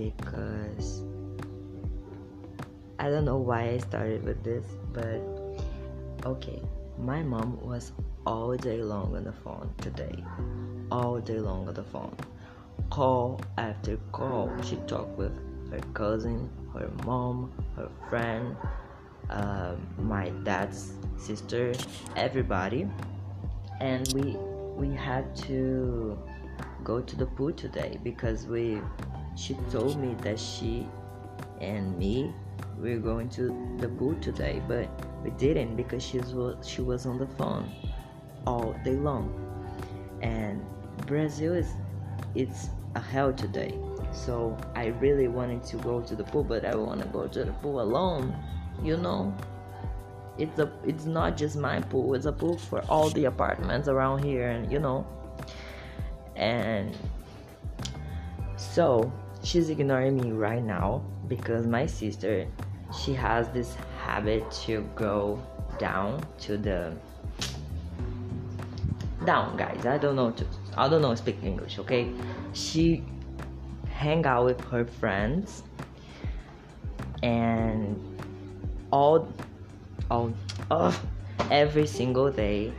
because I don't know why I started with this, but okay. My mom was all day long on the phone today. All day long on the phone. Call after call. She talked with her cousin, her mom, her friend, uh, my dad's sister, everybody. And we we had to go to the pool today because we she told me that she and me we are going to the pool today, but we didn't because she was she was on the phone all day long. And Brazil is it's a hell today. So I really wanted to go to the pool, but I want to go to the pool alone. You know, it's a it's not just my pool. It's a pool for all the apartments around here, and you know. And so she's ignoring me right now because my sister she has this habit to go down to the down guys. I don't know to i don't know speak english okay? She hang out with her friends and all all uh, every single day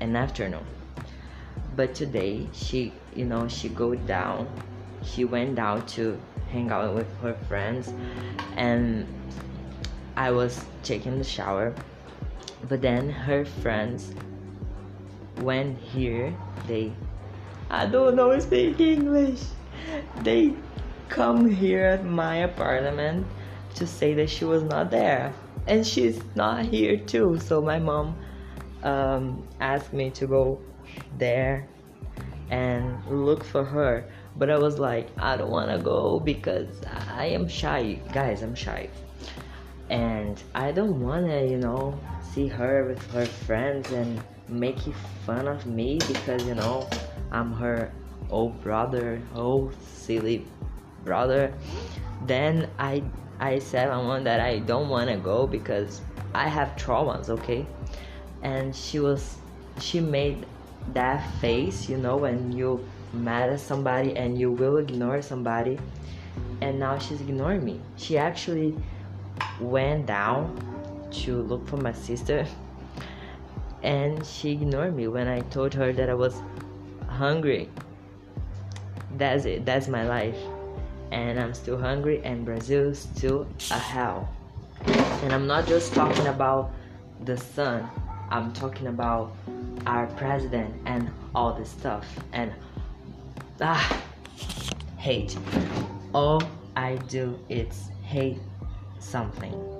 and afternoon but today she you know she go down she went down to hang out with her friends and I was taking the shower, but then her friends went here. They, I don't know speak English. They come here at my apartment to say that she was not there, and she's not here too. So my mom um, asked me to go there and look for her. But I was like, I don't want to go because I am shy. Guys, I'm shy and I don't wanna, you know, see her with her friends and making fun of me because you know I'm her old brother, old silly brother. Then I I said I want that I don't wanna go because I have traumas, okay? And she was she made that face, you know, when you mad at somebody and you will ignore somebody and now she's ignoring me. She actually went down to look for my sister and she ignored me when I told her that I was hungry. That's it, that's my life. And I'm still hungry, and Brazil is still a hell. And I'm not just talking about the sun, I'm talking about our president and all this stuff. And ah, hate. All I do is hate something.